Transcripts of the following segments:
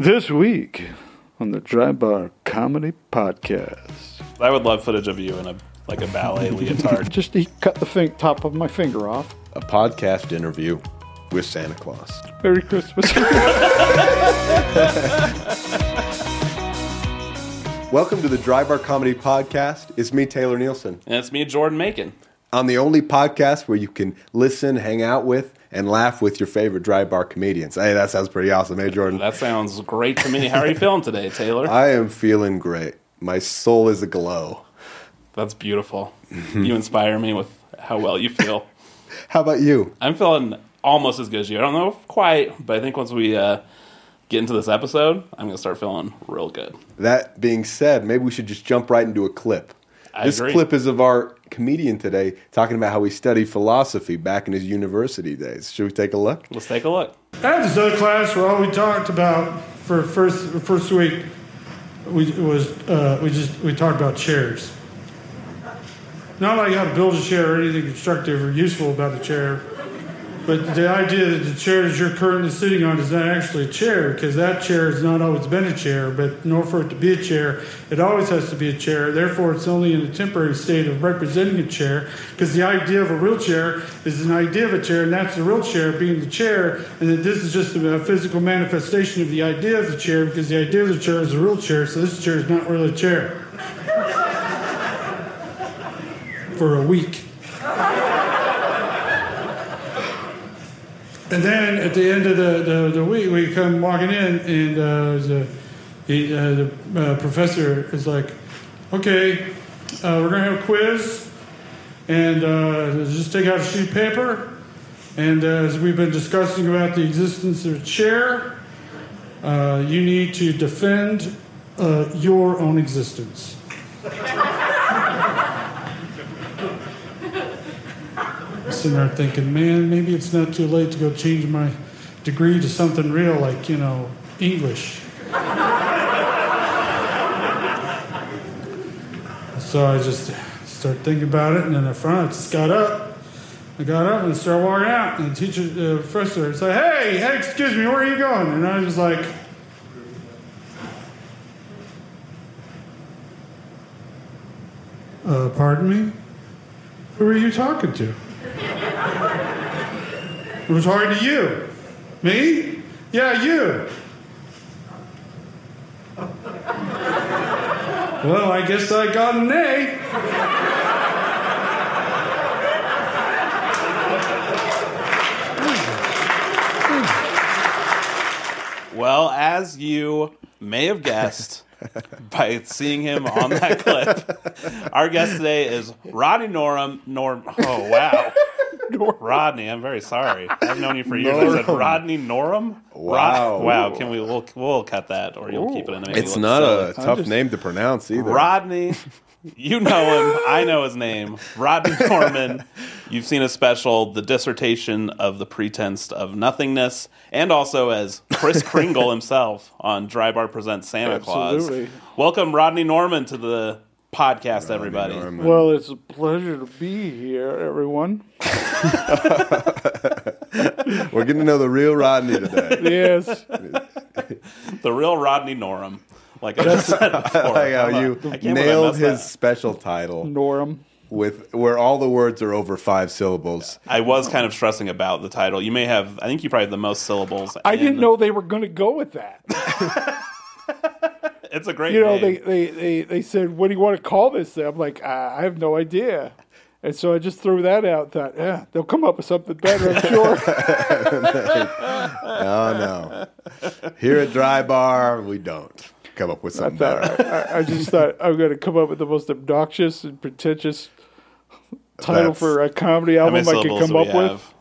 This week on the Dry Bar Comedy Podcast. I would love footage of you in a like a ballet leotard. Just he cut the fin- top of my finger off. a podcast interview with Santa Claus. Merry Christmas. Welcome to the Dry Bar Comedy Podcast. It's me, Taylor Nielsen. and it's me, Jordan Macon. I'm the only podcast where you can listen, hang out with, and laugh with your favorite dry bar comedians. Hey, that sounds pretty awesome, hey, Jordan? That sounds great to me. How are you feeling today, Taylor? I am feeling great. My soul is aglow. That's beautiful. You inspire me with how well you feel. How about you? I'm feeling almost as good as you. I don't know if quite, but I think once we uh, get into this episode, I'm going to start feeling real good. That being said, maybe we should just jump right into a clip. I this agree. clip is of our comedian today talking about how he studied philosophy back in his university days. Should we take a look? Let's take a look. I had this other class where all we talked about for first first week we was uh, we just we talked about chairs. Not like how to build a chair or anything constructive or useful about the chair, but the idea that the chair that you're currently sitting on is not actually a chair because that chair has not always been a chair. But in order for it to be a chair, it always has to be a chair. Therefore, it's only in a temporary state of representing a chair because the idea of a real chair is an idea of a chair, and that's the real chair being the chair, and that this is just a physical manifestation of the idea of the chair because the idea of the chair is a real chair, so this chair is not really a chair. For a week. And then at the end of the, the, the week, we come walking in, and uh, the, he, uh, the uh, professor is like, okay, uh, we're going to have a quiz, and uh, just take out a sheet of paper. And uh, as we've been discussing about the existence of a chair, you need to defend your own existence. sitting there thinking, man, maybe it's not too late to go change my degree to something real like, you know, English. so I just started thinking about it, and then the front, I just got up. I got up and started walking out, and the teacher, the professor said, hey, hey, excuse me, where are you going? And I was like, uh, pardon me? Who are you talking to? It was hard to you. Me? Yeah, you. well, I guess I got an A. Well, as you may have guessed by seeing him on that clip, our guest today is Rodney Norum. Norm. Oh wow, Rodney. I'm very sorry. I've known you for years. I said Rodney Norum. Wow. Rod- wow. Can we? We'll, we'll cut that, or you'll keep it in. to make It's look not silly. a tough just- name to pronounce either. Rodney. You know him. I know his name. Rodney Norman. You've seen his special, The Dissertation of the Pretense of Nothingness, and also as Kris Kringle himself on Dry Bar Presents Santa Claus. Welcome, Rodney Norman, to the podcast, everybody. Norman. well, it's a pleasure to be here, everyone. We're getting to know the real Rodney today. Yes. The real Rodney Norum. Like I just said before. like how I'm a- you I can't believe I nailed his that. special title Norum. with where all the words are over five syllables. I was kind of stressing about the title. You may have, I think you probably have the most syllables. I in- didn't know they were going to go with that. It's a great You know, name. they, they, they, they said, what do you want to call this? I'm like, I I have no idea. And so I just threw that out. Thought, yeah, they'll come up with something better, I'm sure. Oh no! Here at Dry Bar, we don't come up with I something thought, better. I, I just thought I'm going to come up with the most obnoxious and pretentious title That's- for a comedy album I could come do we up with.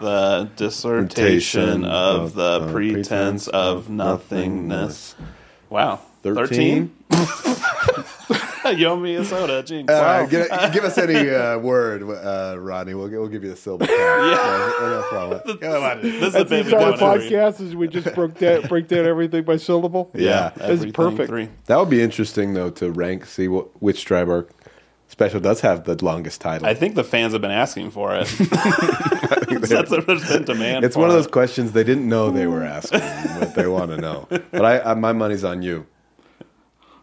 The dissertation Dissertation of of the the pretense pretense of of nothingness. Wow. 13? 13? you owe me a soda, jinx. All wow. right, give, give us any uh, word, uh, Rodney. We'll, we'll give you the silver. count. yeah, no problem. Come on. This is the That's the bit we entire podcast is we just broke down, break down everything by syllable. Yeah. That's everything perfect. Three. That would be interesting though to rank, see what which dry bar Special does have the longest title. I think the fans have been asking for it. That's what there's been demand. it's for one of those questions they didn't know they were asking, but they want to know. But I, I, my money's on you.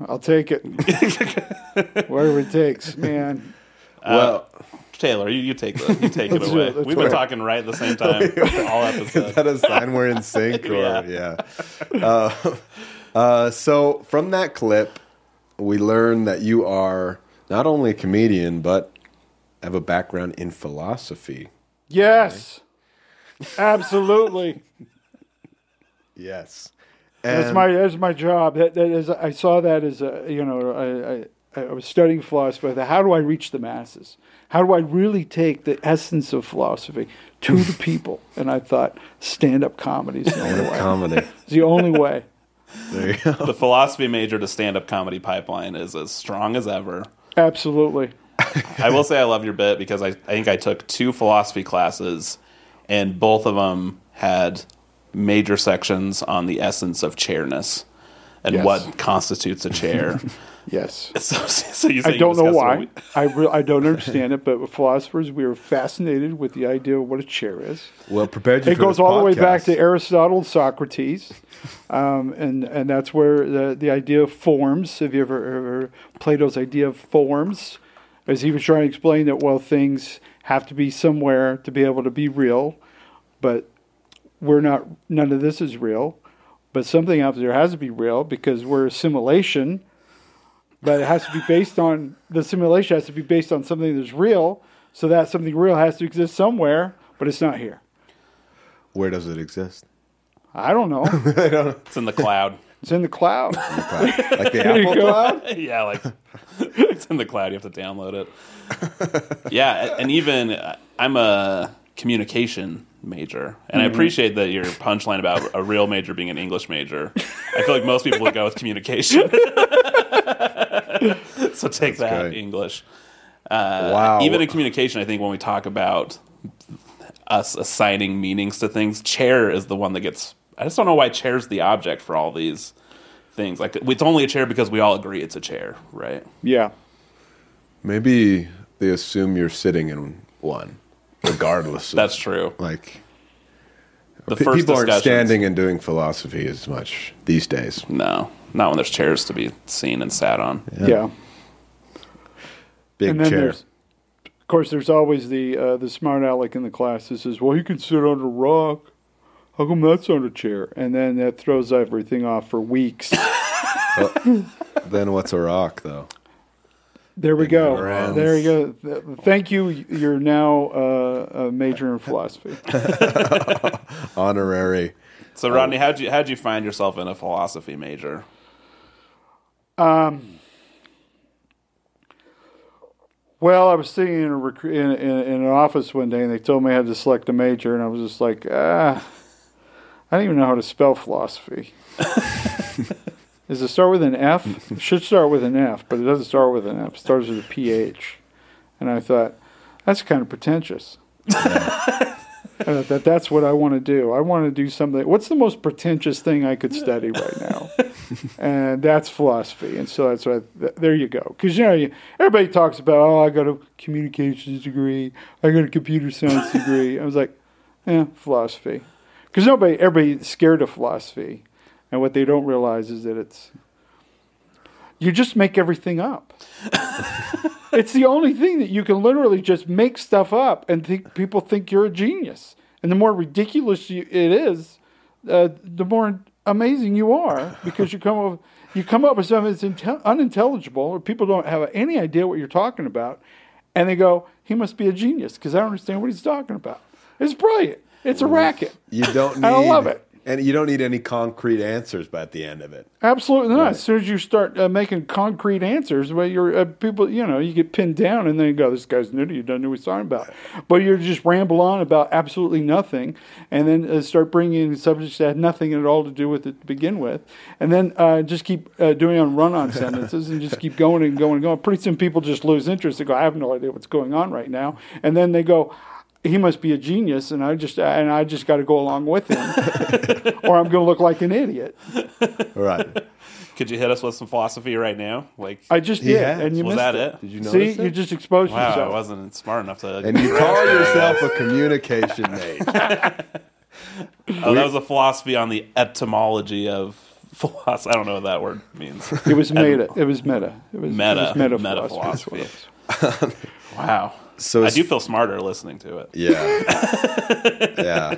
I'll take it. Whatever it takes, man. well, Taylor, you, you take the, you take it away. it, We've been it. talking right at the same time all is that a sign we're in sync? Or Yeah. yeah. Uh, uh, so from that clip, we learn that you are not only a comedian but have a background in philosophy. Yes, absolutely. Yes. That's my that's my job. That, that is, I saw that as a you know I, I I was studying philosophy. Thought, How do I reach the masses? How do I really take the essence of philosophy to the people? And I thought stand up comedy is the only way. comedy. It's the only way. There you go. The philosophy major to stand up comedy pipeline is as strong as ever. Absolutely. I will say I love your bit because I, I think I took two philosophy classes and both of them had major sections on the essence of chairness and Yes. what constitutes a chair. Yes. so, so you I don't know why. we- I re- I don't understand it, but philosophers, we are fascinated with the idea of what a chair is. Well, prepared you It for goes this all the way back to Aristotle and Socrates, um, and and that's where the the idea of forms. Have you ever, ever Plato's idea of forms, as he was trying to explain that well things have to be somewhere to be able to be real, but we're not. None of this is real, but something out there has to be real because we're a simulation. But it has to be based on the simulation has to be based on something that's real. So that something real has to exist somewhere, but it's not here. Where does it exist? I don't know. It's in the cloud. It's in the cloud. Like the There you Apple. Cloud? yeah, like it's in the cloud. You have to download it. yeah, and even uh, I'm a communication major, and I appreciate that your punchline about a real major being an English major. I feel like most people would go with communication. so take that great. English. Uh, wow. Even in communication, I think when we talk about us assigning meanings to things, chair is the one that gets. I just don't know why chair's the object for all these things. Like it's only a chair because we all agree it's a chair, right? Yeah. Maybe they assume you're sitting in one, regardless. Of, That's true. like The pe- first people aren't standing and doing philosophy as much these days. No, not when there's chairs to be seen and sat on. Yeah. Big and then chair. there's, of course, there's always the uh, the smart aleck in the class that says, "Well, you can sit on a rock. How come that's on a chair?" And then that throws everything off for weeks. Then what's a rock, though? There we go. Ignorance. There you go. Thank you. You're now uh, a major in philosophy. Honorary. So Rodney, how'd you how'd you find yourself in a philosophy major? Um. Well, I was sitting in, a rec- in, in, in an office one day, and they told me I had to select a major, and I was just like, ah, I don't even know how to spell philosophy. Does it start with an F? It should start with an F, but it doesn't start with an F. It starts with a PH. And I thought, that's kind of pretentious. And I thought, that's what I want to do. I want to do something. What's the most pretentious thing I could study right now? and that's philosophy. And so that's why. Th- there you go. Because you know, you, everybody talks about, oh, I got a communications degree, I got a computer science degree. I was like, yeah, philosophy. Because nobody, everybody's scared of philosophy, and what they don't realize is that it's you just make everything up. it's the only thing that you can literally just make stuff up and think people think you're a genius. And the more ridiculous you, it is, uh, the more amazing you are because you come up you come up with something that's intel- unintelligible or people don't have any idea what you're talking about, and they go, "He must be a genius because I don't understand what he's talking about." It's brilliant. It's a racket. You don't need. I love it. And you don't need any concrete answers by at the end of it. Absolutely not. As soon as you start uh, making concrete answers, well, you're uh, people, you know, you get pinned down, and then you go, "This guy's new to you. Don't know what he's talking about." But you just ramble on about absolutely nothing, and then uh, start bringing in subjects that had nothing at all to do with it to begin with, and then uh, just keep uh, doing on run-on sentences, and just keep going and going and going. Pretty soon, people just lose interest. They go, "I have no idea what's going on right now," and then they go. He must be a genius, and I just and I just got to go along with him, or I'm going to look like an idiot. Right. Could you hit us with some philosophy right now? Like, I just He did, has. and you was that it. it? Did you notice See, it? you just exposed Wow, I wasn't smart enough to. and you call yourself a communication major. oh, that was a philosophy on the etymology of philosophy. I don't know what that word means. It was meta. It was meta. It was Meta. It was meta, Meta philosophy. philosophy. Wow. So I do feel smarter listening to it. Yeah. yeah.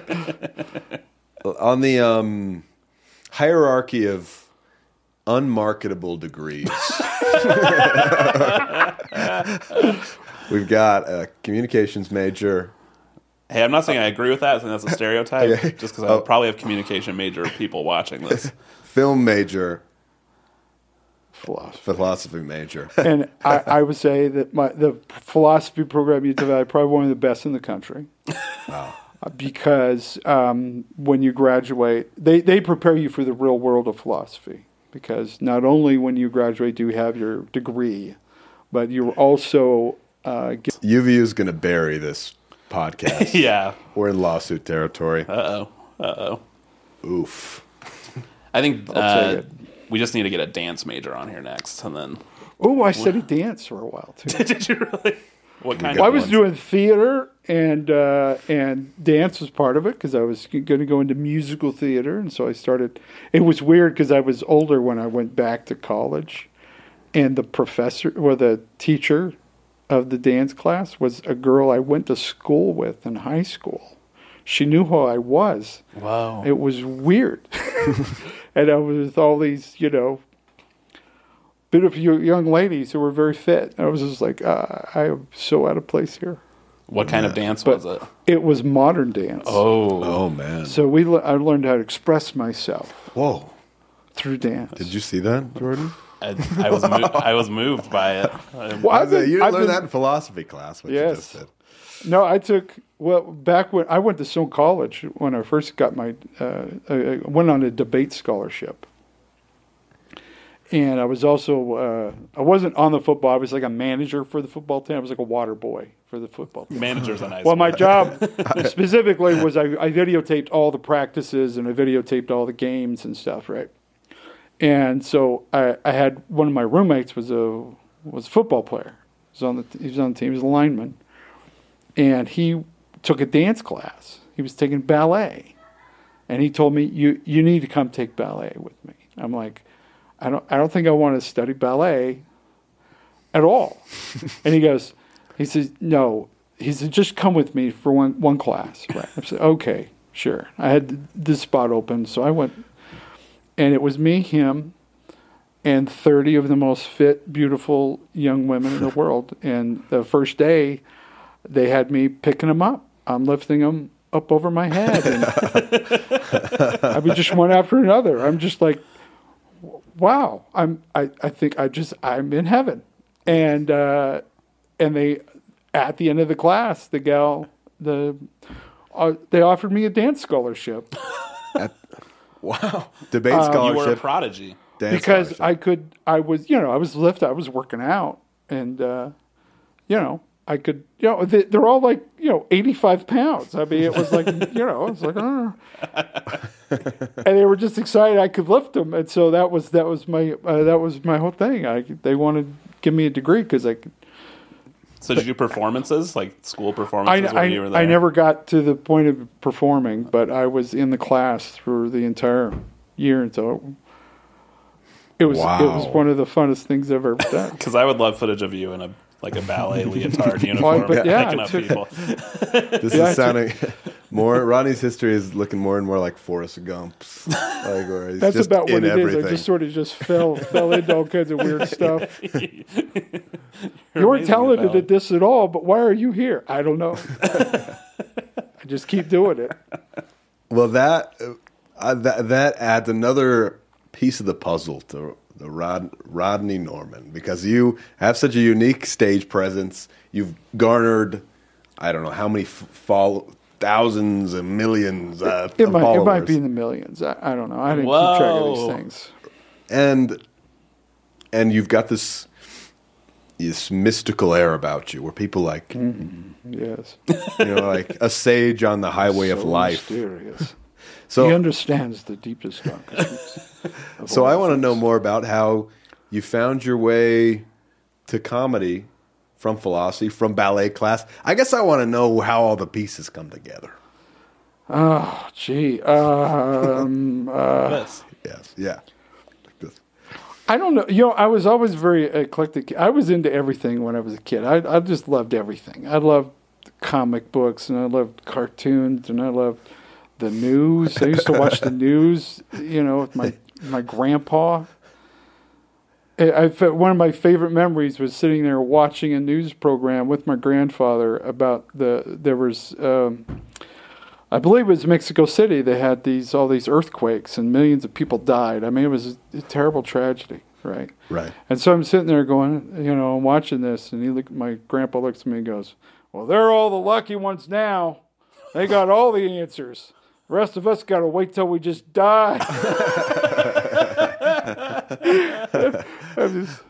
On the um, hierarchy of unmarketable degrees, we've got a communications major. Hey, I'm not saying I agree with that. I think that's a stereotype. Okay. Just because I Oh. probably have communication major people watching this. film major, Philosophy. philosophy major. and I, I would say that my the philosophy program you developed is probably one of the best in the country. Wow. Uh, Because um, when you graduate, they, they prepare you for the real world of philosophy. Because not only when you graduate do you have your degree, but you're also uh, get, UVU is going to bury this podcast. yeah. We're in lawsuit territory. Uh oh. Uh oh. Oof. I think I'll uh, take it. We just need to get a dance major on here next, and then. oh, I studied dance for a while too. Did you really? What kind Well, I of? was ones? doing theater and uh, and dance was part of it because I was going to go into musical theater, and so I started. It was weird because I was older when I went back to college, and the professor or the teacher of the dance class was a girl I went to school with in high school. She knew who I was. Wow. It was weird, and I was with all these, you know, beautiful young ladies who were very fit. And I was just like, uh, I am so out of place here. What kind of dance But was it? it was modern dance. Oh. Oh, man. So we, le- I learned how to express myself Whoa. through dance. Did you see that, Jordan? I, I was mo- I was moved by it. I- Well, I've was like, been- you didn't I've learn been- that in philosophy class, what you Yes. just said. No, I took well back when I went to Stone College when I first got my uh, I went on a debate scholarship, and I was also uh, I wasn't on the football. I was like a manager for the football team. I was like a water boy for the football team. Manager's a nice. Well, my job specifically was I, I videotaped all the practices and I videotaped all the games and stuff, right? And so I, I had one of my roommates was a was a football player. He was on the he was on the team. He was a lineman, and he took a dance class. He was taking ballet, and he told me you you need to come take ballet with me. I'm like, I don't I don't think I want to study ballet at all. and he goes, he says, no. He said, just come with me for one, one class. Right. I said, okay, sure. I had this spot open, so I went. And it was me, him, and 30 of the most fit, beautiful young women in the world. And the first day, they had me picking them up. I'm lifting them up over my head. And I mean, just one after another. I'm just like, wow. I'm. I, I think I just I'm in heaven. And uh, and they at the end of the class, the gal the uh, they offered me a dance scholarship Wow. Debate You were a scholarship. prodigy. dance because. I could I was you know I was lift I was working out and uh, you know I could you know they, they're all like you know 85 pounds I mean it was like you know it's like uh. and they were just excited I could lift them and so that was that was my uh, that was my whole thing I they wanted to give me a degree because I could So did you do performances like school performances I, when you were I, there? I never got to the point of performing, but I was in the class for the entire year, and so it was it was one of the funnest things I've ever done. because I would love footage of you in a like a ballet leotard uniform but yeah, picking up people. This Yeah, is sounding more. Ronnie's history is looking more and more like Forrest Gump's. Like where he's That's just about what in it is. everything. I just sort of just fell fell into all kinds of weird stuff. you You're weren't amazing at talented ballet. at this at all, but why are you here? I don't know. I just keep doing it. Well, that uh, that that adds another piece of the puzzle to the Rod, Rodney Norman because you have such a unique stage presence. You've garnered, I don't know how many f- follow thousands and millions uh, It of might it might be in the millions. I, I don't know. I didn't keep track of these things. and and you've got this. this mystical air about you, where people like Yes. you know, like a sage on the highway of life. Mysterious. So he understands the deepest, darkest. roots of So I want to know more about how you found your way to comedy from philosophy, from ballet class. I guess I want to know how all the pieces come together. Oh, gee. Um, uh, This. Yes, yeah. Like this. I don't know. You know, I was always very eclectic. I was into everything when I was a kid. I, I just loved everything. I loved comic books and I loved cartoons and I loved the news. I used to watch the news, you know, with my my grandpa. I, I one of my favorite memories was sitting there watching a news program with my grandfather about the there was um, I believe it was Mexico City. They had these all these earthquakes and millions of people died. I mean, it was a terrible tragedy, right? Right. And so I'm sitting there going, you know, I'm watching this, and he look, my grandpa looks at me and goes, "Well, they're all the lucky ones now. They got all the answers. The rest of us got to wait till we just die." Just,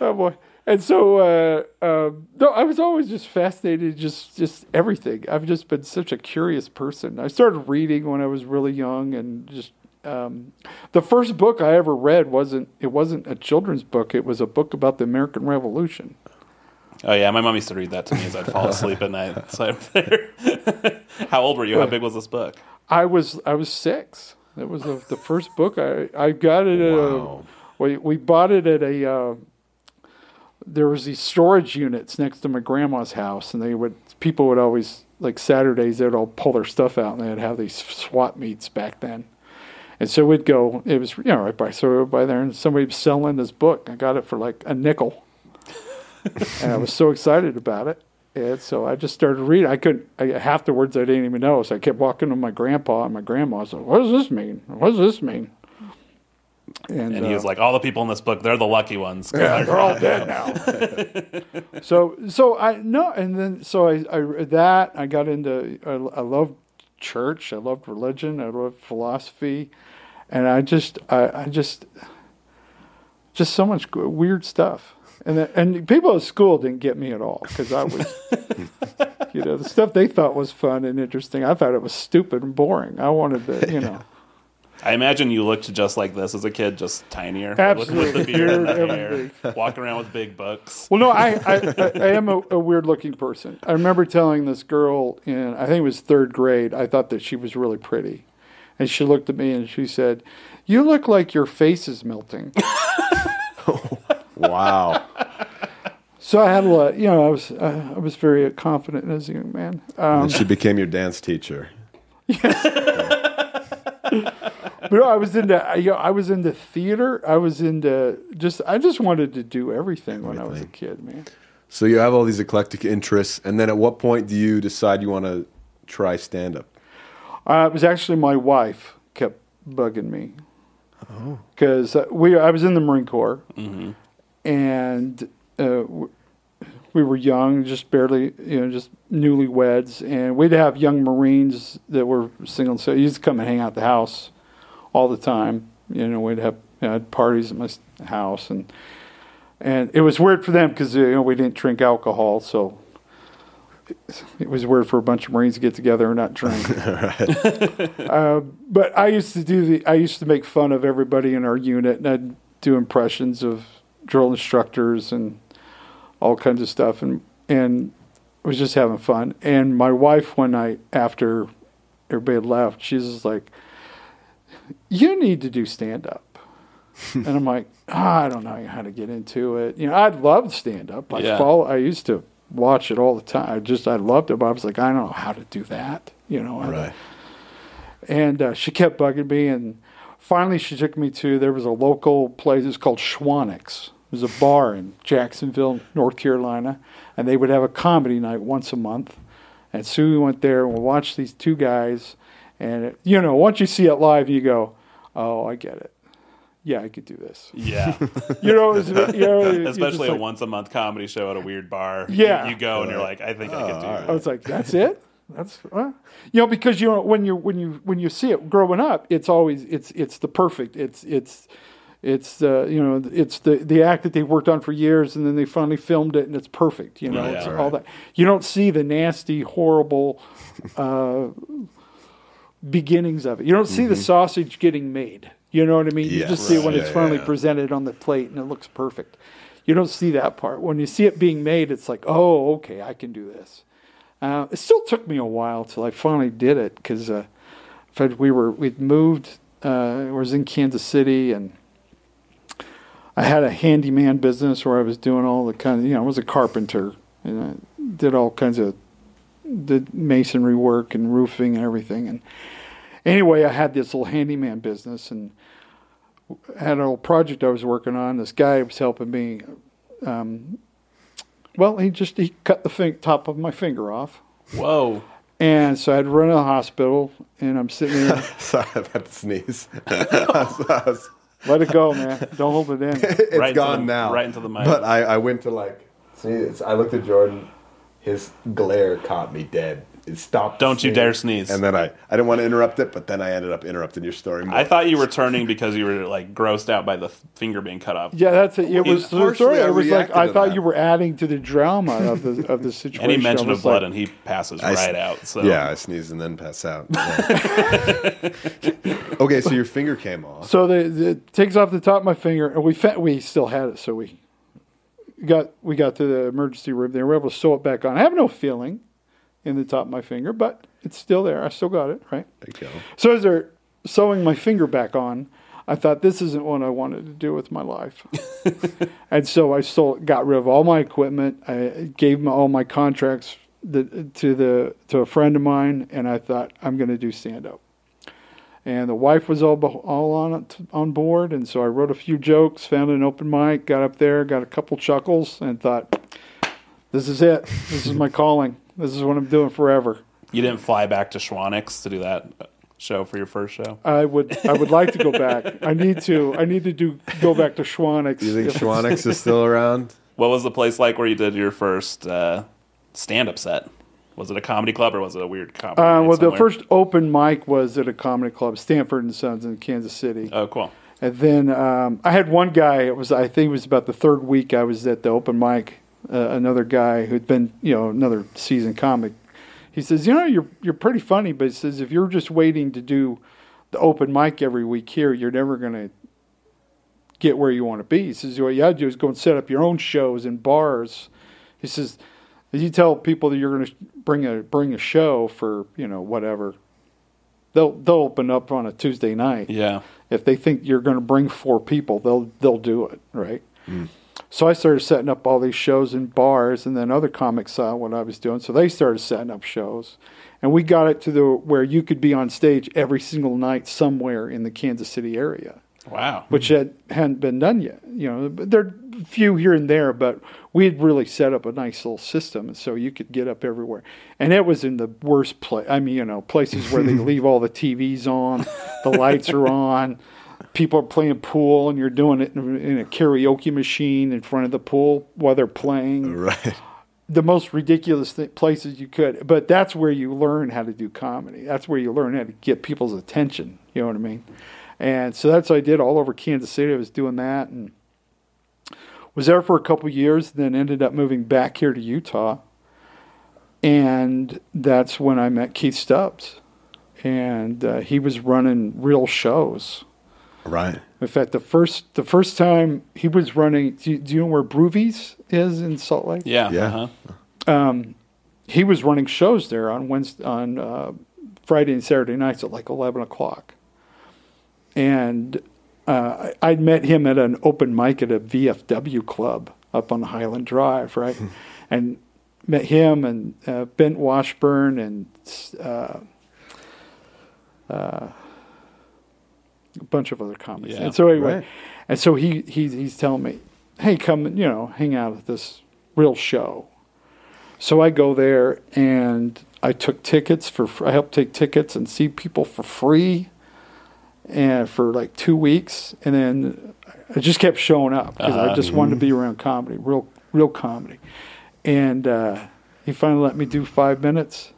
oh boy. And so, uh, um, no, I was always just fascinated, just just everything. I've just been such a curious person. I started reading when I was really young, and just um, the first book I ever read wasn't it wasn't a children's book. It was a book about the American Revolution. Oh yeah, my mom used to read that to me as I'd fall asleep at night. So I'm there. How old were you? How big was this book? I was I was six. That was the, the first book I I got it. At Wow. a, we we bought it at a. Uh, there was these storage units next to my grandma's house, and they would people would always like Saturdays they'd all pull their stuff out, and they'd have these swap meets back then. And so we'd go. It was you know right by so we'd by there, and somebody was selling this book. I got it for like a nickel, and I was so excited about it. And so I just started reading. I couldn't. I, half the words I didn't even know. So I kept walking to my grandpa and my grandma. I was like, "What does this mean? What does this mean?" And he uh, was like, "All the people in this book, they're the lucky ones. yeah, they're all dead now. so, so I no, and then so I, I read that I got into. I, I loved church. I loved religion. I loved philosophy, and I just, I, I just, just so much weird stuff. And the, and people at school didn't get me at all because I was, you know, the stuff they thought was fun and interesting. I thought it was stupid and boring. I wanted to, you know. I imagine you looked just like this as a kid, just tinier, with, Absolutely. with the beard and the hair, everything. walking around with big books. Well, no, I, I, I, I am a, a weird looking person. I remember telling this girl in, I think it was third grade, I thought that she was really pretty. And she looked at me and she said, You look like your face is melting. Wow. so I had a lot, you know, I was, uh, I was very confident as a young man. Um, and she became your dance teacher. Yes. but I was into, you know, I was into theater. I was into just, I just wanted to do everything, when I was a kid, man. So you have all these eclectic interests, and then at what point do you decide you want to try stand up? Uh, it was actually my wife kept bugging me because uh, we I was in the Marine Corps and uh, we were young, just barely you know just newlyweds, and we'd have young Marines that were single. So he used to come and hang out at the house all the time. You know, we'd have you know, had parties at my house and. And it was weird for them because you know we didn't drink alcohol, so it was weird for a bunch of Marines to get together and not drink. uh, but I used to do the. I used to make fun of everybody in our unit, and I'd do impressions of drill instructors and all kinds of stuff, and and I was just having fun. And my wife one night after everybody had left, she's just like, "You need to do stand up." and I'm like, "Ah, I don't know how to get into it. You know, I'd love stand up. I Yeah. follow. I used to watch it all the time. I just I loved it, but I was like, I don't know how to do that. You know, Right. and uh, she kept bugging me, and finally she took me to there was a local place. It's called Schwanix. It was a bar in Jacksonville, North Carolina, and they would have a comedy night once a month. And so we went there and we watched these two guys, and it, you know, once you see it live, you go, "Oh, I get it. Yeah, I could do this." Yeah, You know, it was, you know especially a like- once a month comedy show at a weird bar. Yeah. you, you go and you're like, I think I could do it. I was like, that's it. That's uh, you know because you know when you when you when you see it growing up, it's always it's it's the perfect. It's it's It's uh, you know it's the the act that they worked on for years, and then they finally filmed it, and it's perfect. You know, Yeah, it's right. all that. You don't see the nasty, horrible uh, beginnings of it. You don't see the sausage getting made. You know what I mean? You Yes. just see it when Right. it's finally yeah. presented on the plate and it looks perfect. You don't see that part. When you see it being made, it's like, oh, okay, I can do this. Uh, it still took me a while till I finally did it because uh, in fact, we were we'd moved. Uh, I was in Kansas City and I had a handyman business where I was doing all the kind of you know I was a carpenter and I did all kinds of did masonry work and roofing and everything and anyway I had this little handyman business and had a little project I was working on. This guy was helping me. Um, well, he just he cut the fin- top of my finger off. Whoa. And so I'd run to the hospital, and I'm sitting there. Sorry, I had to sneeze. Let it go, man. Don't hold it in. Right into gone the- now. right into the mic. But I, I went to like sneeze. I looked at Jordan. His glare caught me dead. It stopped. the Don't you dare sneeze. And then I, I didn't want to interrupt it, but then I ended up interrupting your story. More. I thought you were turning because you were like grossed out by the finger being cut off. Yeah, that's it. It was Partially, sorry. I It was like I thought that. you were adding to the drama of the of the situation. Any mention of blood like, and he passes I s- right out. So Yeah, I sneeze and then pass out. Yeah. okay, so your finger came off. So the, the it takes off the top of my finger, and we fa- we still had it, so we got we got to the emergency room. They were able to sew it back on. I have no feeling in the top of my finger, but it's still there. I still got it, right? There you go. So as they're sewing my finger back on, I thought this isn't what I wanted to do with my life, and so I sold, got rid of all my equipment. I gave my, all my contracts the, to the to a friend of mine, and I thought I'm going to do stand up. And the wife was all all on it, on board, and so I wrote a few jokes, found an open mic, got up there, got a couple chuckles, and thought, "This is it. This is my calling. This is what I'm doing forever." you didn't fly back to Schwanix to do that show for your first show. I would I would like to go back. I need to I need to do go back to Schwanix. Do you think If- Schwanix is still around? What was the place like where you did your first uh, stand-up set? Was it a comedy club or was it a weird comedy? Uh, night well, the first open mic was at a comedy club, Stanford and Sons in Kansas City. Oh, cool. And then um, I had one guy. It was I think it was about the third week I was at the open mic. Uh, another guy who'd been you know another seasoned comic. He says, you know, you're you're pretty funny, but he says if you're just waiting to do the open mic every week here, you're never gonna get where you want to be. He says what you got to do is go and set up your own shows in bars. He says if you tell people that you're going to bring a bring a show for you know whatever, they'll they'll open up on a Tuesday night Yeah. if they think you're going to bring four people, they'll they'll do it, right? So I started setting up all these shows in bars, and then other comics saw what I was doing, so they started setting up shows, and we got it to the where you could be on stage every single night somewhere in the Kansas City area, Wow. which had, hadn't been done yet. You know, there are a few here and there, but we had really set up a nice little system, so you could get up everywhere. And it was in the worst place. I mean, you know, places where they leave all the TVs on, the lights are on, people are playing pool, and you're doing it in, a karaoke machine in front of the pool while they're playing Right. the most ridiculous th- places you could. But that's where you learn how to do comedy. That's where you learn how to get people's attention. You know what I mean? And so that's what I did all over Kansas City. I was doing that and was there for a couple years. Then ended up moving back here to Utah, and that's when I met Keith Stubbs, and uh, he was running real shows. Right. In fact, the first the first time he was running, do you, do you know where Brewvies is in Salt Lake? Yeah. Yeah. uh, he was running shows there on Wednesday, on uh, Friday and Saturday nights at like eleven o'clock, and uh, I- I'd met him at an open mic at a VFW club up on Highland Drive, right, and met him and uh, Bent Washburn and uh, uh, a bunch of other comics. Yeah. and so anyway, Right. and so he, he he's telling me, hey, come you know hang out at this real show. So I go there and I took tickets for I helped take tickets and see people for free, and for like two weeks, and then I just kept showing up because I Uh-huh. just wanted to be around comedy, real real comedy, and uh, he finally let me do five minutes,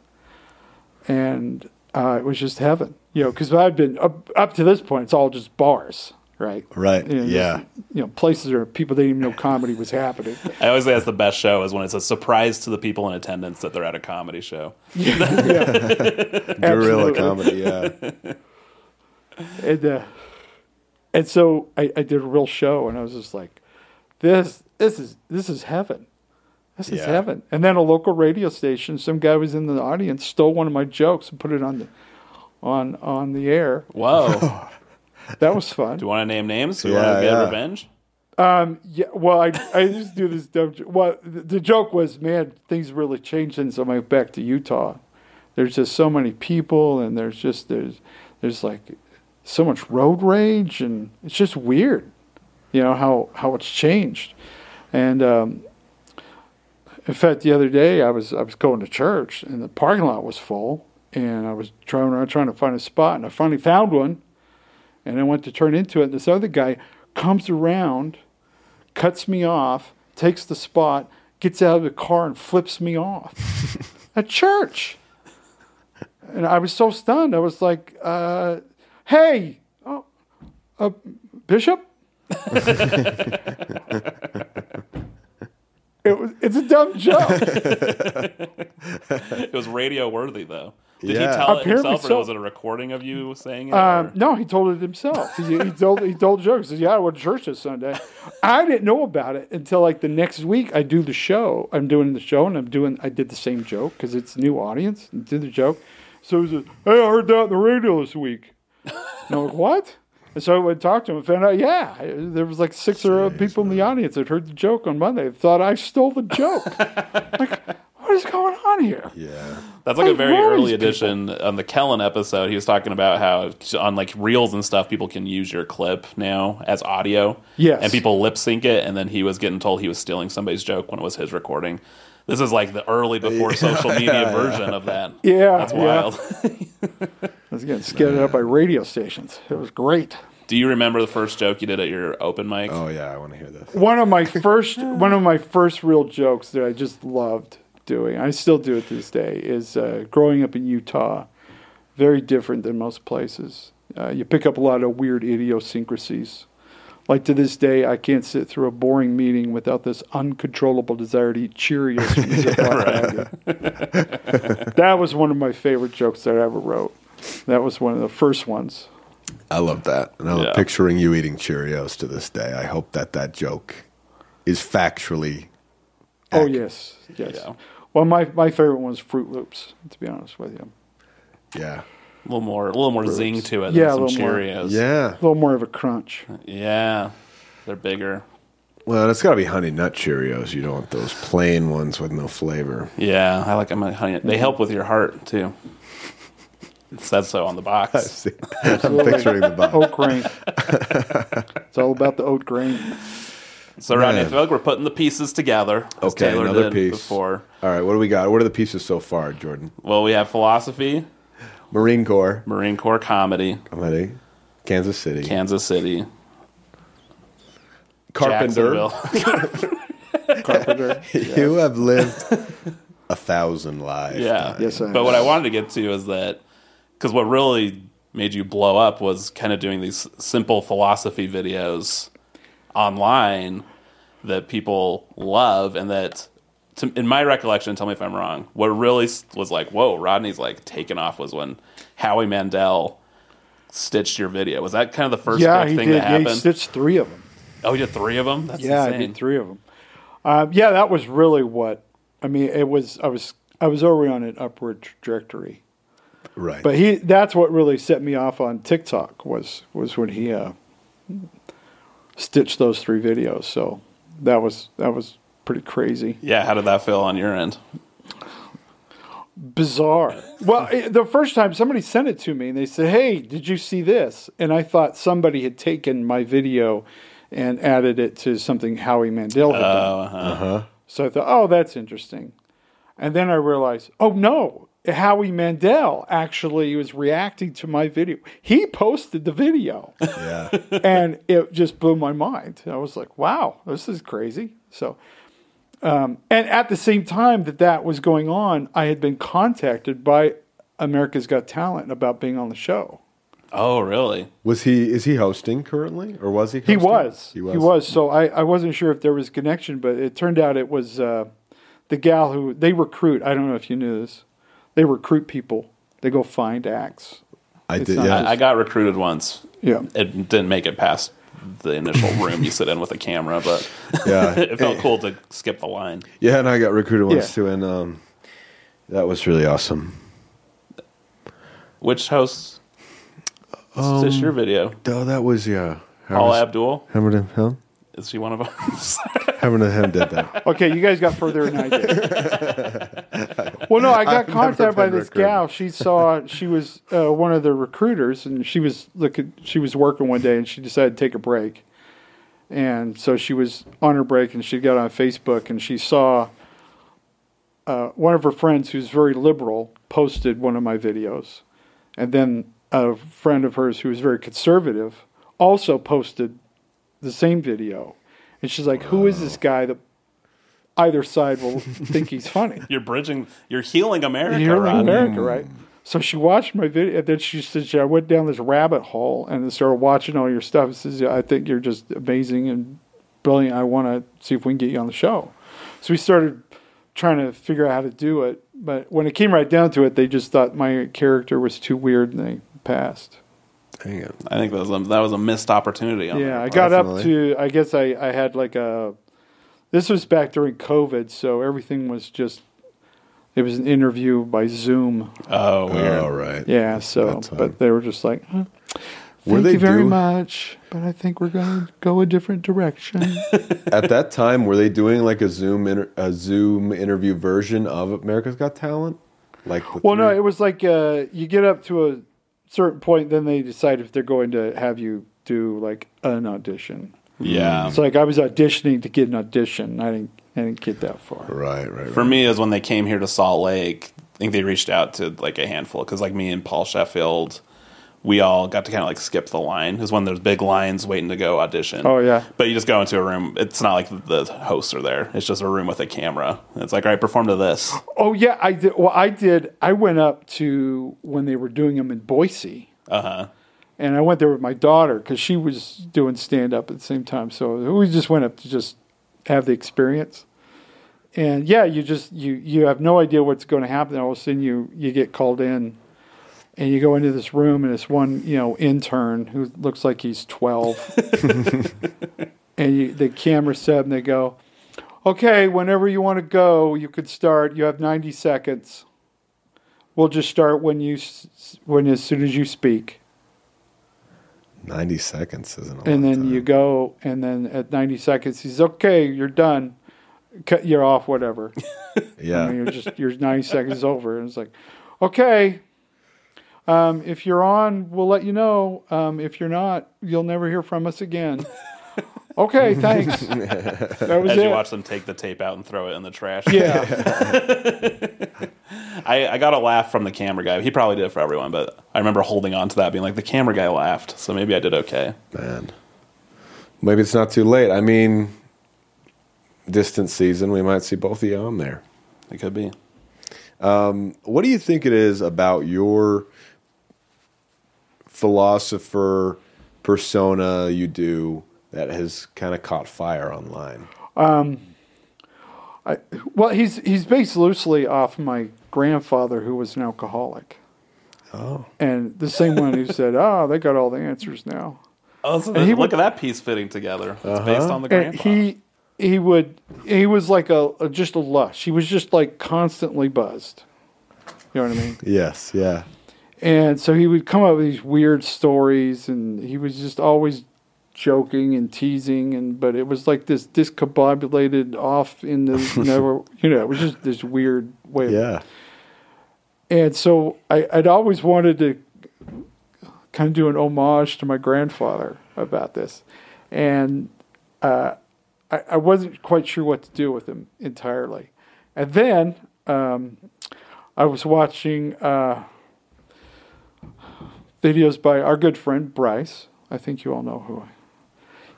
and uh, it was just heaven, you know, because I've been up, up to this point, it's all just bars, right? Right, You know, yeah. You know, places where people didn't even know comedy was happening. I always say that's the best show is when it's a surprise to the people in attendance that they're at a comedy show. Guerrilla Absolutely. comedy. Yeah. and uh, and so I, I did a real show, and I was just like, this this is this is heaven. This is Yeah. heaven. And then a local radio station, some guy was in the audience, stole one of my jokes and put it on the on on the air. Whoa. That was fun. Do you want to name names? Do you Yeah, want to get yeah. revenge? Yeah, well, I I just do this dumb. jo- Well, the, the joke was, man, things really changed since I went back to Utah. There's just so many people, and there's just there's there's like so much road rage, and it's just weird, you know how how it's changed. And um, in fact, the other day I was I was going to church, and the parking lot was full, and I was trying around trying to find a spot, and I finally found one, and I went to turn into it. And this other guy comes around cuts me off, takes the spot, gets out of the car and flips me off at church. And I was so stunned. I was like, uh, "Hey, oh, uh, Bishop." it was, it's a dumb joke. It was radio worthy though. Did Yeah. he tell it Apparently himself, or was it a recording of you saying it? Um, no, he told it himself. He, he told he told jokes. He said, "Yeah, I went to church this Sunday." I didn't know about it until like the next week. I do the show. I'm doing the show, and I'm doing. I did the same joke because it's a new audience. And did the joke. So he said, "Hey, I heard that on the radio this week." And I'm like, "What?" And so I went and talked to him and found out, yeah, there was like six or uh, people in the audience that heard the joke on Monday. Thought I stole the joke. like, what is going on here? Yeah. That's like a very early these edition on the Kellen episode. He was talking about how on like reels and stuff, people can use your clip now as audio. Yes. and people lip sync it, and then he was getting told he was stealing somebody's joke when it was his recording. This is like the early before social media version of that. Yeah, that's yeah. wild. I was getting scattered up by radio stations. It was great. Do you remember the first joke you did at your open mic? Oh yeah, I want to hear this. one of my first one of my first real jokes that I just loved doing. I still do it to this day. Is uh, growing up in Utah, very different than most places. Uh, you pick up a lot of weird idiosyncrasies. Like to this day, I can't sit through a boring meeting without this uncontrollable desire to eat Cheerios from the That was one of my favorite jokes that I ever wrote. That was one of the first ones. I love that, and I'm Yeah. picturing you eating Cheerios to this day. I hope that that joke is factually. Oh accurate. yes, yes. Yeah. Well, my my favorite one was Froot Loops. To be honest with you. Yeah. A little more, a little more zing to it Yeah, a than some little more. Cheerios. Yeah. A little more of a crunch. yeah, they're bigger. Well, it's got to be honey nut Cheerios. You don't want those plain ones with no flavor. Yeah, I like them. Honey, they help with your heart too. It says so on the box. I'm picturing the box. Oat grain. it's all about the oat grain. So, Rodney, I Man. feel like we're putting the pieces together. as Okay, Taylor another did piece. before. All right, what do we got? What are the pieces so far, Jordan? Well, we have philosophy, Marine Corps, Marine Corps comedy, comedy, Kansas City, Kansas City, Carpenter. Jacksonville. Carpenter. You have lived a thousand lives. yeah. Yes, I But what I wanted to get to is that because what really made you blow up was kind of doing these simple philosophy videos online that people love and that to, in my recollection tell me if i'm wrong what really was like whoa rodney's like taken off was when howie mandel stitched your video was that kind of the first yeah, big he thing did. that Yeah, he happened stitched three of them. oh you did three of them that's Yeah, I did three of them. Um, yeah, that was really what. I mean, it was. I was. I was already on an upward trajectory. Right. But he. That's what really set me off on TikTok was was when he uh, stitched those three videos. So that was that was pretty crazy. yeah how did that feel on your end bizarre. Well, it- the first time somebody sent it to me and they said, "Hey, did you see this?" And I thought somebody had taken my video and added it to something Howie Mandel had done. uh-huh. So I thought, "Oh, that's interesting." And then I realized, "Oh no, Howie Mandel actually was reacting to my video. He posted the video." yeah. and it just blew my mind. I was like, "Wow, this is crazy." So, um, and at the same time that that was going on, I had been contacted by America's Got Talent about being on the show. Oh, really? Was he? Is he hosting currently, or was he? He was. He was. He was. was. So I, I wasn't sure if there was a connection, but it turned out it was uh, the gal who they recruit. I don't know if you knew this. They recruit people. They go find acts. I It's did. Yeah. I, I got recruited once. Yeah. It didn't make it past the initial room you sit in with a camera, but yeah. it felt cool to skip the line. Yeah, and I got recruited once Yeah. too, and um, that was really awesome. Which host? is this your video? Oh, that was yeah. Paula Abdul? Hammered and him. Is she one of them? Hammered and him did that. Okay, you guys got further than I did. well, no, I got I've contacted by this recruited. gal. She saw she was uh, one of the recruiters, and she was looking. She was working one day, and she decided to take a break. And so she was on her break, and she got on Facebook, and she saw uh, one of her friends, who's very liberal, posted one of my videos, and then a friend of hers who was very conservative also posted the same video. And she's like, "Who is this guy that either side will think he's funny?" You're bridging, you're healing America, You're in Rodney. America, right? So she watched my video, and then she said, "I went down this rabbit hole and started watching all your stuff." She says, "I think you're just amazing and brilliant. I want to see if we can get you on the show." So we started trying to figure out how to do it, but when it came right down to it, they just thought my character was too weird, and they passed. Dang it. I think that was a, that was a missed opportunity. On Yeah, I part. got up to. I guess I I had like a. This was back during COVID, so everything was just. It was an interview by Zoom. Oh, weird. All right. Yeah, so That's, but they were just like, huh, Were "Thank they you very do- much, but I think we're going to go a different direction." At that time, were they doing like a Zoom inter- a Zoom interview version of America's Got Talent? Like, the well, no, it was like uh, you get up to a certain point, then they decide if they're going to have you do like an audition. Yeah. It's like I was auditioning to get an audition. I didn't. I didn't get that far. right, right, For right. me, is when they came here to Salt Lake. I think they reached out to like a handful because, like me and Paul Sheffield, we all got to kind of like skip the line. Is when there's big lines waiting to go audition. Oh yeah. But you just go into a room. It's not like the hosts are there. It's just a room with a camera. It's like, all right, perform to this. Oh yeah, I did. Well, I did. I went up to when they were doing them in Boise, Uh huh. And I went there with my daughter because she was doing stand up at the same time. So we just went up to just have the experience. And yeah, you just you you have no idea what's going to happen. All of a sudden, you you get called in, and you go into this room, and it's one you know intern who looks like he's twelve, and you, the camera set, and they go, "Okay, whenever you want to go, you could start. You have ninety seconds. We'll just start when you when as soon as you speak." Ninety seconds isn't and then you go, and then at 90 seconds, he's okay, you're done. Cut, you're off, whatever. yeah. I mean, you're just, your 90 seconds over. And it's like, okay, um, if you're on, we'll let you know. Um, if you're not, you'll never hear from us again. okay, thanks. That was As it. you watch them take the tape out and throw it in the trash. yeah. I, I got a laugh from the camera guy. He probably did it for everyone, but I remember holding on to that, being like, the camera guy laughed, so maybe I did okay. Man, maybe it's not too late. I mean, distant season, we might see both of you on there. It could be. Um, what do you think it is about your philosopher persona you do that has kind of caught fire online? I, well, he's, he's based loosely off my grandfather, who was an alcoholic. Oh, And the same one who said, oh, they got all the answers now. Oh, so And he look would- at that piece fitting together. It's Uh-huh. based on the and he he would he was like a, a just a lush. He was just like constantly buzzed. You know what I mean? yes, yeah. And so he would come up with these weird stories, and he was just always joking and teasing, and but it was like this discombobulated off in the never, you know, it was just this weird way. Yeah. And so I, I'd always wanted to kind of do an homage to my grandfather about this. And uh, I, I wasn't quite sure what to do with him entirely. And then um, I was watching uh, videos by our good friend Bryce. I think you all know who I.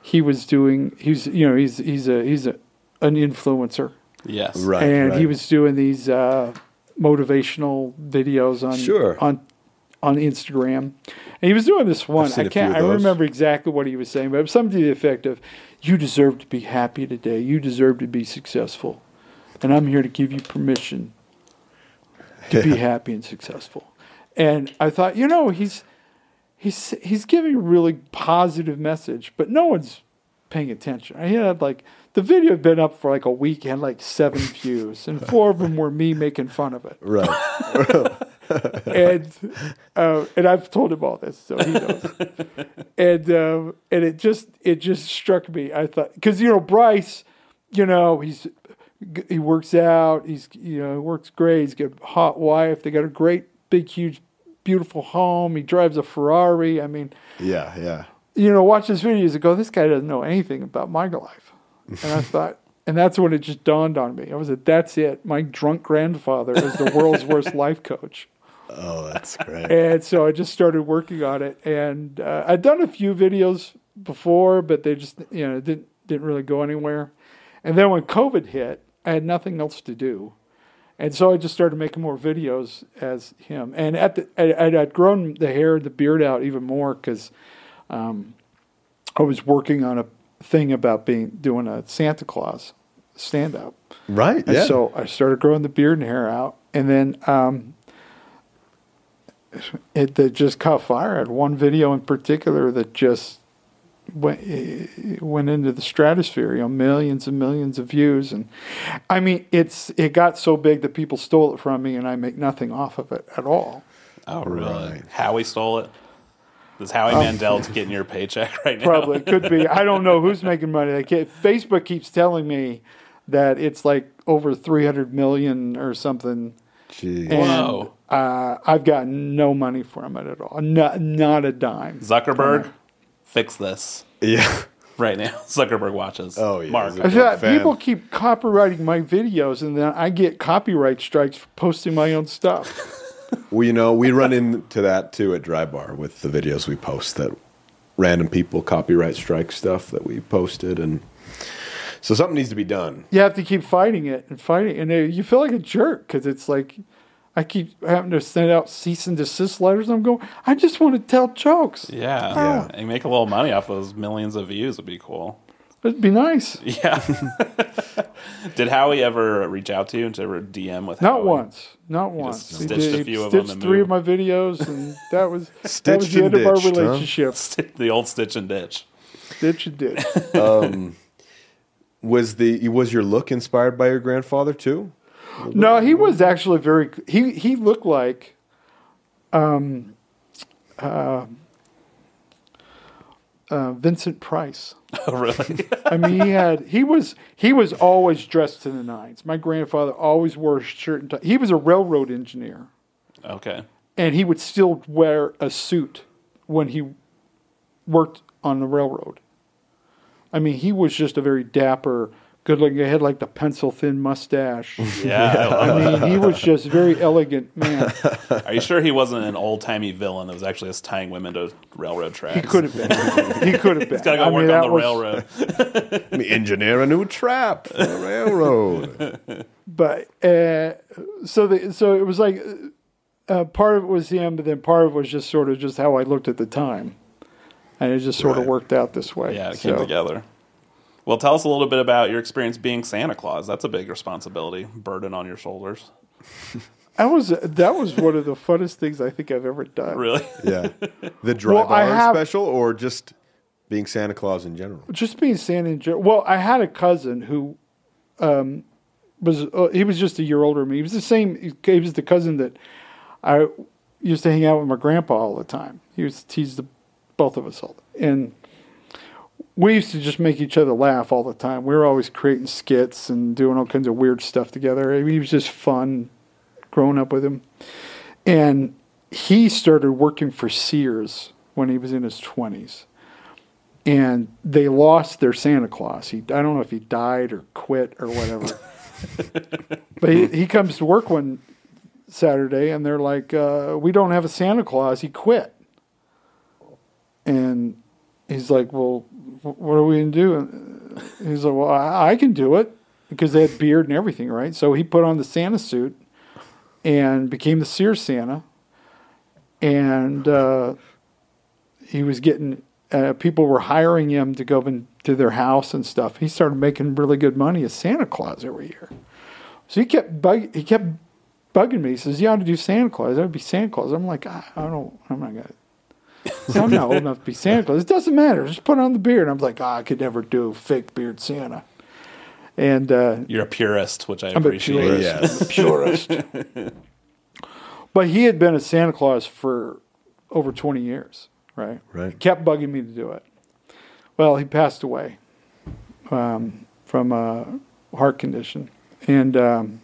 He was doing. He's you know he's he's a he's a, an influencer yes. Right. and he was doing these uh, motivational videos on Sure. on on Instagram, and he was doing this one. seen I a few can't. of I those. remember exactly what he was saying, but it was something to the effect of, "You deserve to be happy today. You deserve to be successful, and I'm here to give you permission to be happy and successful." And I thought, you know, he's he's he's giving a really positive message, but no one's paying attention. He had like the video had been up for like a week, had like seven views, and four of them were me making fun of it. Right. And uh, and I've told him all this, so he knows. and um, and it just it just struck me. I thought because you know Bryce, you know he's he works out. He's you know he works great. He's got a hot wife. They got a great big huge beautiful home. He drives a Ferrari. I mean, Yeah, yeah. you know, watch his videos and go, this guy doesn't know anything about my life. And I thought, and that's when it just dawned on me. I was like, that's it. My drunk grandfather is the world's worst life coach. Oh, that's great. And so I just started working on it. And uh, I'd done a few videos before, but they just, you know, didn't, didn't really go anywhere. And then when COVID hit, I had nothing else to do. And so I just started making more videos as him. And at the, I, I'd grown the hair and the beard out even more because um, I was working on a thing about being doing a Santa Claus stand up. Right. And Yeah. so I started growing the beard and hair out, and then um, it, it just caught fire. I had one video in particular that just went went into the stratosphere. You know, millions and millions of views, and I mean, it's it got so big that people stole it from me, and I make nothing off of it at all. Oh, really? Right. Howie stole it. Is Howie Mandel's getting your paycheck right now? Probably could be. I don't know who's making money. They can't, Facebook keeps telling me that it's like over three hundred million or something. Gee. And, Whoa. Uh, I've got no money from it at all. Not, not a dime. Zuckerberg, fix this Yeah. right now. Zuckerberg watches. Oh, yeah. Mark. He's a- I feel like fan. people keep copyrighting my videos, and then I get copyright strikes for posting my own stuff. Well, you know, we run into that too at Dry Bar with the videos we post that random people copyright strike stuff that we posted, and so something needs to be done. you have to keep fighting it and fighting, and uh, you feel like a jerk because it's like I keep having to send out cease and desist letters. I'm going. I just want to tell jokes. Yeah. Yeah. Ah. And make a little money off those millions of views would be cool. It'd be nice. Yeah. Did Howie ever reach out to you and to ever DM with him? Not Howie? once. Not once. just stitched a few of them stitched and three moved. of my videos, and that was that was the and end of our ditched, huh? relationship. the old stitch and ditch. Stitch and ditch. Um, was the was your look inspired by your grandfather too? No, he was actually very. He he looked like, um, uh, uh, Vincent Price. Oh, really? I mean, he had he was he was always dressed to the nines. My grandfather always wore a shirt and tie. He was a railroad engineer, okay. and he would still wear a suit when he worked on the railroad. I mean, he was just a very dapper, good-looking. He had like the pencil thin mustache. Yeah. I I mean, he was just very elegant man. Are you sure he wasn't an old timey villain that was actually just tying women to railroad tracks? He could have been. He could have been. He's got to go I work that on the was- railroad. Let me engineer a new trap for the railroad. But uh, so the so it was like uh, part of it was him, but then part of it was just sort of just how I looked at the time, and it just sort of worked out this way. Yeah, it came together. Well, tell us a little bit about your experience being Santa Claus. That's a big responsibility, burden on your shoulders. That was that was one of the funnest things I think I've ever done. Really? Yeah, the dry Well, bar have- special or just being Santa Claus in general. Just being Santa in general. Well, I had a cousin who um, was uh, he was just a year older than me. He was the same. He was the cousin that I used to hang out with my grandpa all the time. He was he's the both of us all, and we used to just make each other laugh all the time. We were always creating skits and doing all kinds of weird stuff together. I mean, he was just fun growing up with him, and he started working for Sears when he was in his twenties and they lost their Santa Claus. He, I don't know if he died or quit or whatever. but he, he comes to work one Saturday, and they're like, uh, "We don't have a Santa Claus. He quit." And he's like, "Well, what are we gonna do?" And he's like, "Well, I, I can do it because they had beard and everything, right?" So he put on the Santa suit and became the Sears Santa. and uh, he was getting uh, people were hiring him to go into their house and stuff. He started making really good money as Santa Claus every year. So he kept bug- he kept bugging me. He says, "You ought to do Santa Claus. That would be Santa Claus." I'm like, I, I don't. I'm not gonna. So I'm not old enough to be Santa Claus. It doesn't matter. Just put on the beard. I'm like, oh, I could never do fake beard Santa. And uh, You're a purist, which I I'm a appreciate. purist. Yes. I'm a purist. but he had been a Santa Claus for over 20 years, right? Right. He kept bugging me to do it. Well, he passed away um, from a heart condition, and um,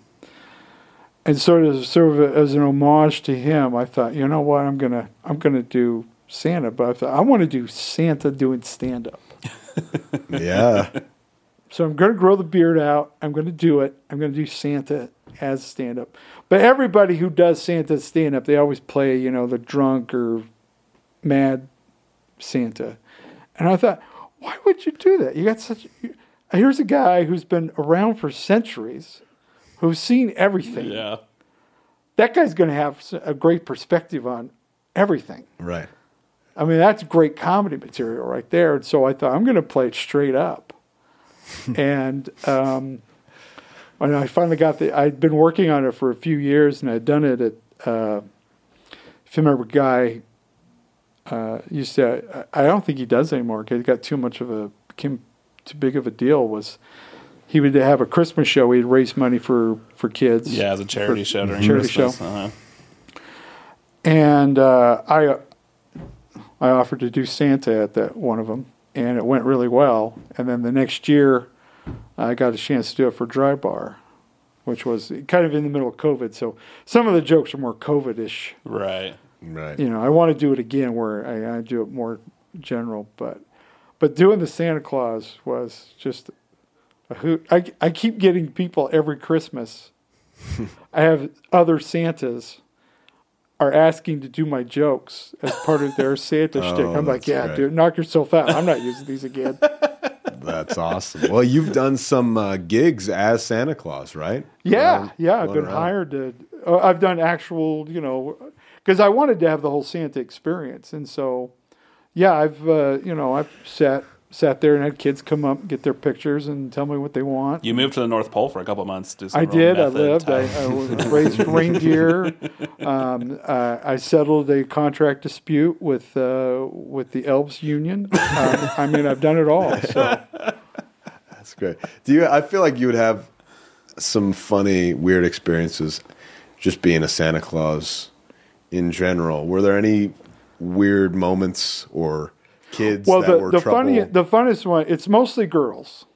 and sort of sort of as an homage to him, I thought, you know what, I'm gonna I'm gonna do Santa, but I thought I want to do Santa doing stand up. Yeah. So I'm going to grow the beard out. I'm going to do it. I'm going to do Santa as stand up. But everybody who does Santa stand up, they always play, you know, the drunk or mad Santa. And I thought, why would you do that? You got such. Here's a guy who's been around for centuries, who's seen everything. Yeah. That guy's going to have a great perspective on everything. Right. I mean, that's great comedy material right there. And so I thought, I'm going to play it straight up. and um, when I finally got the, I'd been working on it for a few years and I'd done it at, uh, if you remember, Guy uh, used to, I I don't think he does anymore because he got too much of a, became too big of a deal, was he would have a Christmas show. He'd raise money for, for kids. Yeah, as a charity show during charity Christmas. show. Uh-huh. And uh, I I offered to do Santa at that one of them, and it went really well. And then the next year, I got a chance to do it for Dry Bar, which was kind of in the middle of COVID. So some of the jokes are more COVID-ish. Right. Right. You know, I want to do it again where I, I do it more general, but but doing the Santa Claus was just a hoot. I I keep getting people every Christmas. I have other Santas are asking to do my jokes as part of their Santa Oh, shtick. I'm like, yeah, dude, knock yourself out. I'm not using these again. That's awesome. Well, you've done some uh, gigs as Santa Claus, right? Yeah, Around- yeah. I've been around. hired to. Uh, I've done actual, you know, because I wanted to have the whole Santa experience, and so, yeah, I've, uh, you know, I've sat sat there and had kids come up, get their pictures, and tell me what they want. You moved to the North Pole for a couple months. To do some I did. I lived. I, I raised reindeer. Um, uh, I settled a contract dispute with uh, with the Elves Union. Um, I mean, I've done it all. So That's great. Do you? I feel like you would have some funny, weird experiences just being a Santa Claus in general. Were there any weird moments or kids well, the the funny the funniest one. It's mostly girls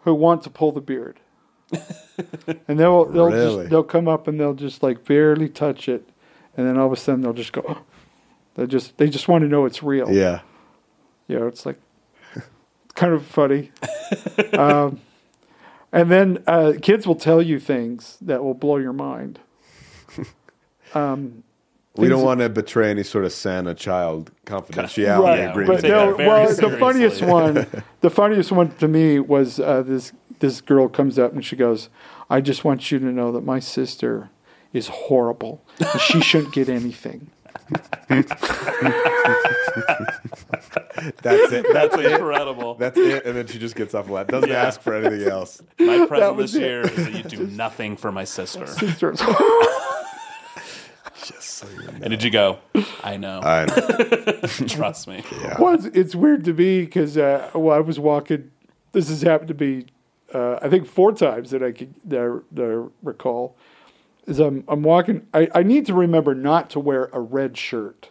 who want to pull the beard, and they'll they'll Really? just they'll come up and they'll just like barely touch it, and then all of a sudden they'll just go. They just they just want to know it's real. yeah. you know, it's like kind of funny. um, and then uh, kids will tell you things that will blow your mind. Um, We don't want to betray any sort of Santa child confidentiality right, yeah, agreement. but take they'll- that very well, the funniest one, the funniest one to me was uh, this. This girl comes up and she goes, "I just want you to know that my sister is horrible. And she shouldn't get anything." That's it. That's incredible. That's it. And then she just gets off flat. Doesn't Yeah. ask for anything else. My present this it. year is that you do nothing for my sister. Sister is- so you know. And did you go? I know. I know. Trust me. Yeah. Well, it's, it's weird to me because uh, well, I was walking. This has happened to me, uh, I think four times that I could that I, that I recall. Is I'm I'm walking. I, I need to remember not to wear a red shirt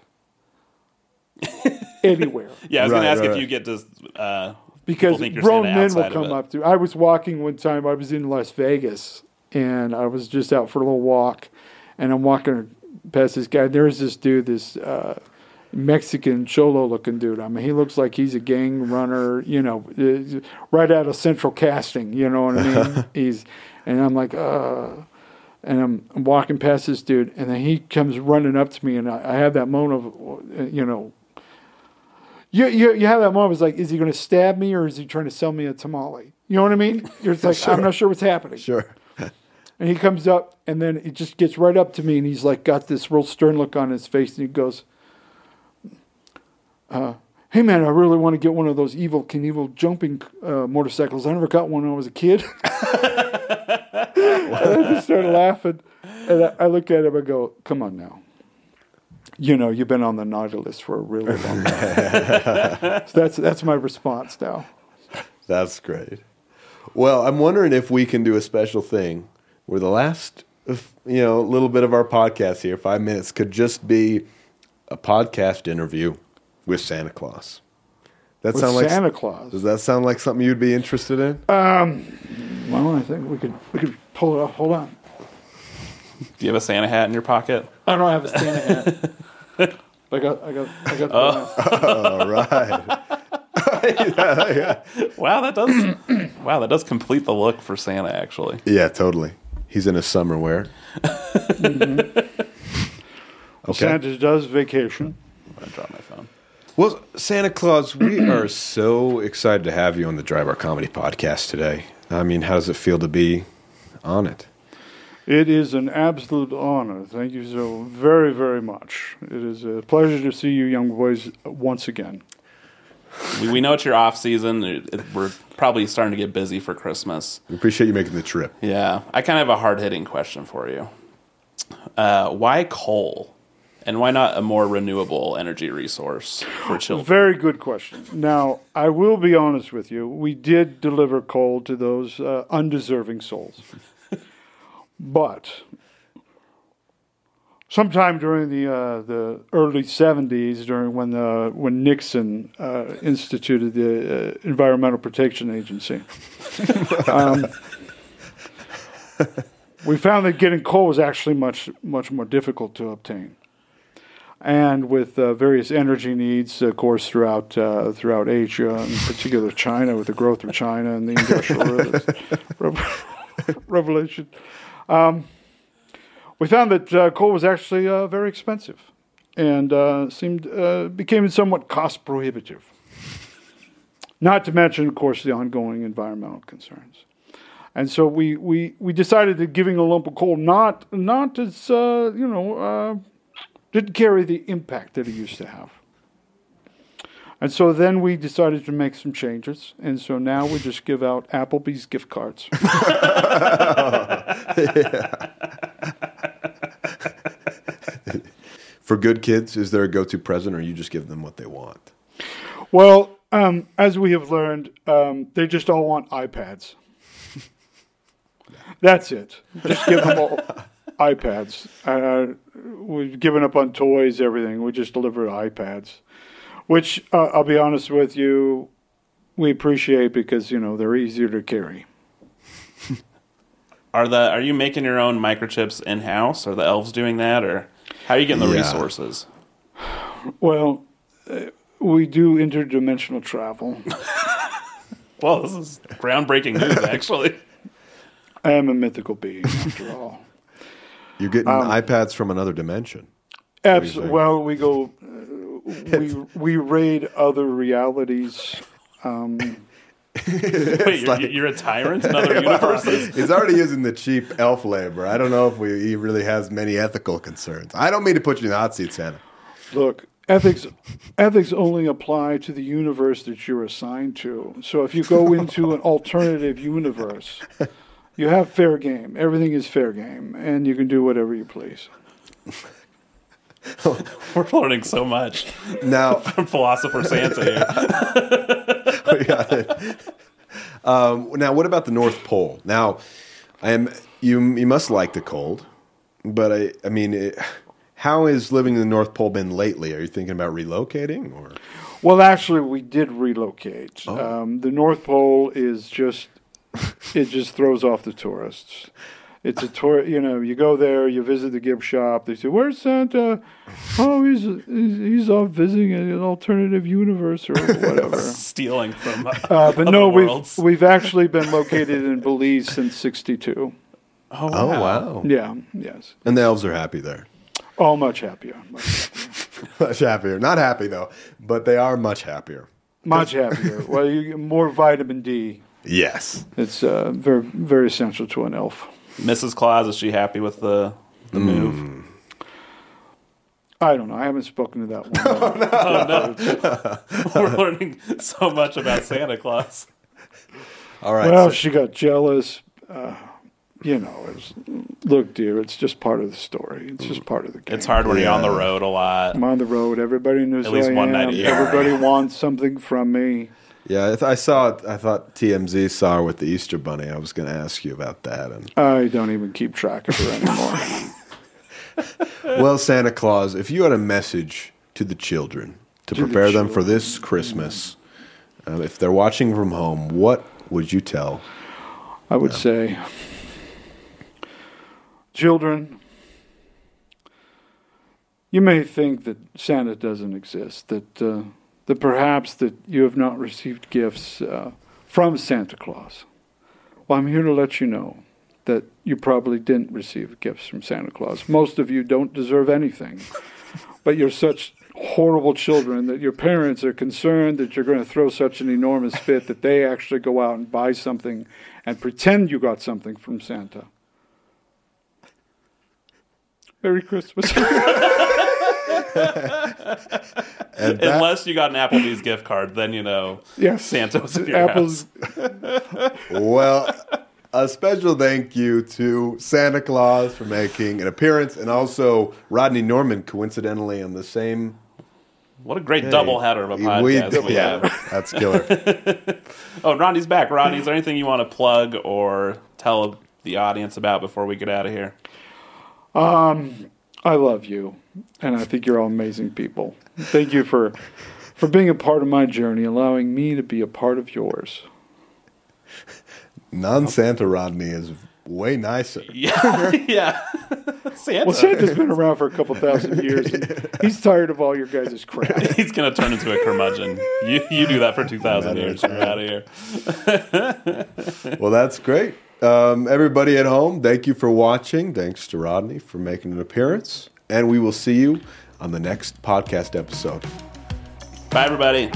anywhere Yeah, I was going Right, to ask right, if right. you get to. Uh, because people think you're grown Santa men will outside of come it. up to. I was walking one time. I was in Las Vegas and I was just out for a little walk, and I'm walking past this guy. There's this dude, this uh, Mexican cholo looking dude. I mean, he looks like he's a gang runner. You know, uh, right out of Central Casting. You know what I mean? he's, and I'm like, uh. And I'm, I'm walking past this dude, and then he comes running up to me, and I, I have that moment of, uh, you know, you, you, you have that moment. It's like, is he going to stab me or is he trying to sell me a tamale? You know what I mean? You're like, I'm not sure what's happening. Sure. And he comes up, and then he just gets right up to me, and he's like, got this real stern look on his face, and he goes, uh, "Hey man, I really want to get one of those Evel Knievel jumping uh, motorcycles. I never got one when I was a kid." and I just started laughing, and I, I look at him and go, "Come on now." You know, you've been on the naughty list for a really long time. so that's that's my response now. That's great. Well, I'm wondering if we can do a special thing where the last, you know, little bit of our podcast here, five minutes, could just be a podcast interview with Santa Claus. That With sound like Santa Claus. Does that sound like something you'd be interested in? Um, well, I think we could we could pull it off. Hold on. Do you have a Santa hat in your pocket? I don't have a Santa hat. I got I got I got. All right. Wow, that does. wow, that does complete the look for Santa. Actually, Yeah, totally. He's in his summer wear. Mm-hmm. Okay. Santa does vacation. I dropped my phone. Well, Santa Claus, we are so excited to have you on the Dry Bar Comedy podcast today. I mean, how does it feel to be on it? It is an absolute honor. Thank you so very very much. It is a pleasure to see you young boys once again. We, we know it's your off season. It- it- we're probably starting to get busy for Christmas. We appreciate you making the trip. Yeah, I kind of have a hard hitting question for you. Uh, why coal, and why not a more renewable energy resource for children? Very good question. Now, I will be honest with you. We did deliver coal to those uh, undeserving souls. but sometime during the uh, the early 70s, during when the when Nixon uh, instituted the uh, Environmental Protection Agency, um, we found that getting coal was actually much much more difficult to obtain. And with uh, various energy needs, of course, throughout uh, throughout Asia, in particular China, with the growth of China and the industrial revolution, um, we found that uh, coal was actually uh, very expensive, and uh, seemed uh, became somewhat cost prohibitive. Not to mention, of course, the ongoing environmental concerns. And so we, we, we decided that giving a lump of coal not not as uh, you know uh, didn't carry the impact that it used to have. And so then we decided to make some changes, and so now we just give out Applebee's gift cards. For good kids, is there a go to present or you just give them what they want? well, um, as we have learned, um, they just all want iPads. That's it. Just give them all iPads. Uh, we've given up on toys, everything. We just deliver iPads, which uh, I'll be honest with you, we appreciate because you know they're easier to carry. Are the are you making your own microchips in house? Are the elves doing that, or how are you getting the Yeah. resources? Well, uh, we do interdimensional travel. Well, this is groundbreaking news, actually. I am a mythical being, after all. You're getting Um, iPads from another dimension. Absolutely. Well, we go, uh, we we raid other realities. Um, Wait, you're, you're a tyrant in other universes? He's already using the cheap elf labor. I don't know if we, he really has many ethical concerns. I don't mean to put you in the hot seat, Santa. look, ethics ethics only apply to the universe that you're assigned to. So if you go into an alternative universe, you have fair game. Everything is fair game, and you can do whatever you please. We're learning so much Now, from Philosopher Santa here. Um, now, what about the North Pole? Now, I am you. You must like the cold, but I. I mean, it, how has living in the North Pole been lately? Are you thinking about relocating or? Well, actually, we did relocate. Um, the North Pole is just, it just throws off the tourists. It's a tour, you know, you go there, you visit the gift shop, they say, Where's Santa? Oh, he's, he's, he's off visiting an alternative universe or whatever. Stealing from. Uh, but other no, we've, we've actually been located in Belize since 62. Oh, Oh wow. wow! Yeah, yes. And the elves are happy there. Oh, much happier. Much, Much happier. Not happy though, but they are much happier. much happier. Well, you get more vitamin D. Yes. It's uh, very, very essential to an elf. Mrs. Claus is she happy with the the Hmm. move? I don't know. I haven't spoken to that one. We're learning so much about Santa Claus. All right. well, so- she got jealous. Uh, you know, it was, look, dear, it's just part of the story. It's just part of the game. It's hard when you're on the road a lot. I'm on the road. Everybody knows At who least I one am. night a year. Everybody wants something from me. Yeah, I, th- I saw it. I thought TMZ saw her with the Easter Bunny. I was going to ask you about that. And I don't even keep track of her anymore. well, Santa Claus, if you had a message to the children to, To the prepare them for this Christmas, um, if they're watching from home, what would you tell? I would say, children, you may think that Santa doesn't exist, that uh, that perhaps that you have not received gifts uh, from Santa Claus. Well, I'm here to let you know that you probably didn't receive gifts from Santa Claus. Most of you don't deserve anything, but you're such horrible children that your parents are concerned that you're going to throw such an enormous fit that they actually go out and buy something and pretend you got something from Santa. Merry Christmas. And that- Unless you got an Applebee's gift card, then you know yes. Santa was in your Apple's well, a special thank you to Santa Claus for making an appearance, and also Rodney Norman, coincidentally, on the same. What a great double header of a podcast we, yeah, have. that's killer. Oh, Rodney's back. Rodney, is there anything you want to plug or tell the audience about before we get out of here? Um, I love you, and I think you're all amazing people. Thank you for for being a part of my journey, allowing me to be a part of yours. Non Santa Rodney is way nicer. Yeah, yeah. Santa. Well, Santa's been around for a couple thousand years. And he's tired of all your guys' crap. He's gonna turn into a curmudgeon. You you do that for two thousand years. You're out of here. Well, that's great. Um, everybody at home, thank you for watching. Thanks to Rodney for making an appearance. And we will see you on the next podcast episode. Bye, everybody.